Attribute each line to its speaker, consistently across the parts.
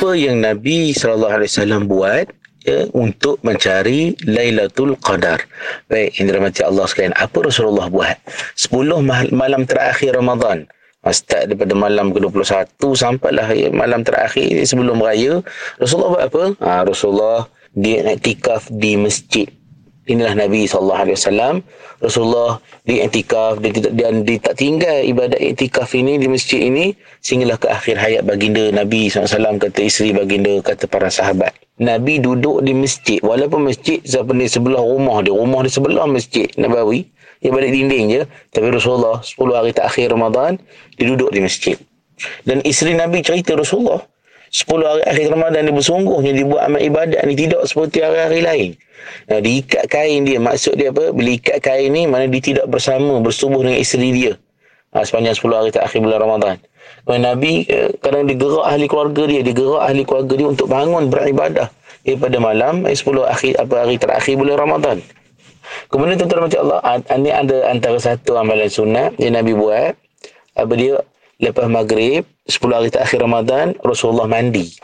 Speaker 1: apa yang Nabi SAW buat ya, untuk mencari Lailatul Qadar. Baik, yang dirahmati Allah sekalian, apa Rasulullah buat? 10 malam terakhir Ramadan. Start daripada malam ke-21 sampailah ya, malam terakhir sebelum raya. Rasulullah buat apa? Ha, Rasulullah dia iktikaf di masjid inilah Nabi SAW Rasulullah di iktikaf dan dia, dia, tak tinggal ibadat iktikaf ini di masjid ini sehinggalah ke akhir hayat baginda Nabi SAW kata isteri baginda kata para sahabat. Nabi duduk di masjid walaupun masjid sebenarnya sebelah rumah dia rumah di sebelah masjid Nabawi dia balik dinding je tapi Rasulullah 10 hari terakhir Ramadan dia duduk di masjid. Dan isteri Nabi cerita Rasulullah 10 hari akhir Ramadan dia bersungguhnya dia buat amal ibadat ni tidak seperti hari-hari lain. Nah, diikat kain dia. Maksud dia apa? Bila ikat kain ni, mana dia tidak bersama, bersubuh dengan isteri dia. Ha, sepanjang 10 hari terakhir bulan Ramadan. Kemudian Nabi eh, kadang digerak ahli keluarga dia. Digerak ahli keluarga dia untuk bangun beribadah. Daripada malam, eh, 10 akhir, apa hari terakhir bulan Ramadan. Kemudian tuan-tuan macam Allah, ini ada antara satu amalan sunat yang Nabi buat. Apa dia? Lepas maghrib, 10 hari terakhir Ramadan Rasulullah mandi.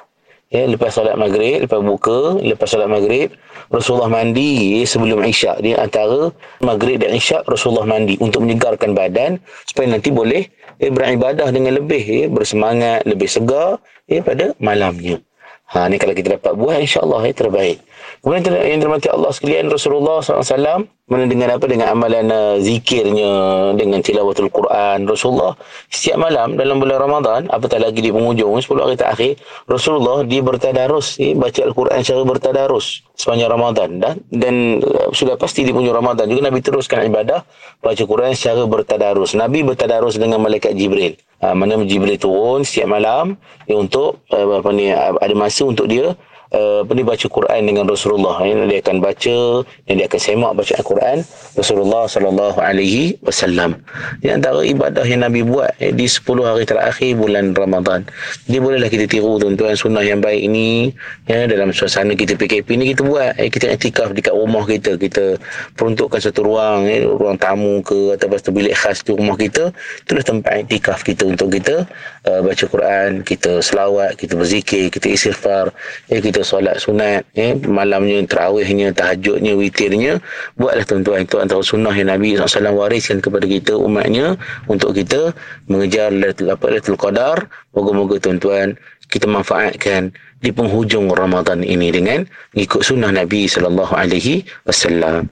Speaker 1: Ya lepas solat maghrib lepas buka lepas solat maghrib Rasulullah mandi sebelum isyak. Dia antara maghrib dan isyak Rasulullah mandi untuk menyegarkan badan supaya nanti boleh ya, beribadah dengan lebih ya, bersemangat lebih segar ya, pada malamnya ha ni kalau kita dapat buat insyaallah ya terbaik. Kemudian yang dirahmati Allah sekalian Rasulullah SAW mana dengan apa? Dengan amalan uh, zikirnya dengan tilawatul Quran. Rasulullah setiap malam dalam bulan Ramadan apatah lagi di penghujung 10 hari terakhir Rasulullah dia bertadarus ya, baca Al-Quran secara bertadarus sepanjang Ramadan. Dan dan uh, sudah pasti di penghujung Ramadan juga Nabi teruskan ibadah baca Quran secara bertadarus. Nabi bertadarus dengan malaikat Jibril uh, mana Jibril turun setiap malam ya, untuk uh, apa ni ada masa untuk dia uh, baca Quran dengan Rasulullah. Ya, dia akan baca dan dia akan semak baca Al-Quran Rasulullah sallallahu alaihi wasallam. Di antara ibadah yang Nabi buat eh, di 10 hari terakhir bulan Ramadan. Jadi bolehlah kita tiru tuan-tuan. Sunnah yang baik ini ya dalam suasana kita PKP ni kita buat. Eh, kita iktikaf dekat rumah kita. Kita peruntukkan satu ruang eh, ruang tamu ke atau satu bilik khas di rumah kita. Itulah tempat iktikaf kita untuk kita uh, baca Quran kita selawat kita berzikir kita istighfar eh, kita solat sunat eh, malamnya terawihnya tahajudnya witirnya buatlah tuan-tuan itu antara sunnah yang Nabi SAW wariskan kepada kita umatnya untuk kita mengejar apa Lailatul Qadar. Moga-moga tuan-tuan kita manfaatkan di penghujung Ramadan ini dengan mengikut sunnah Nabi sallallahu alaihi wasallam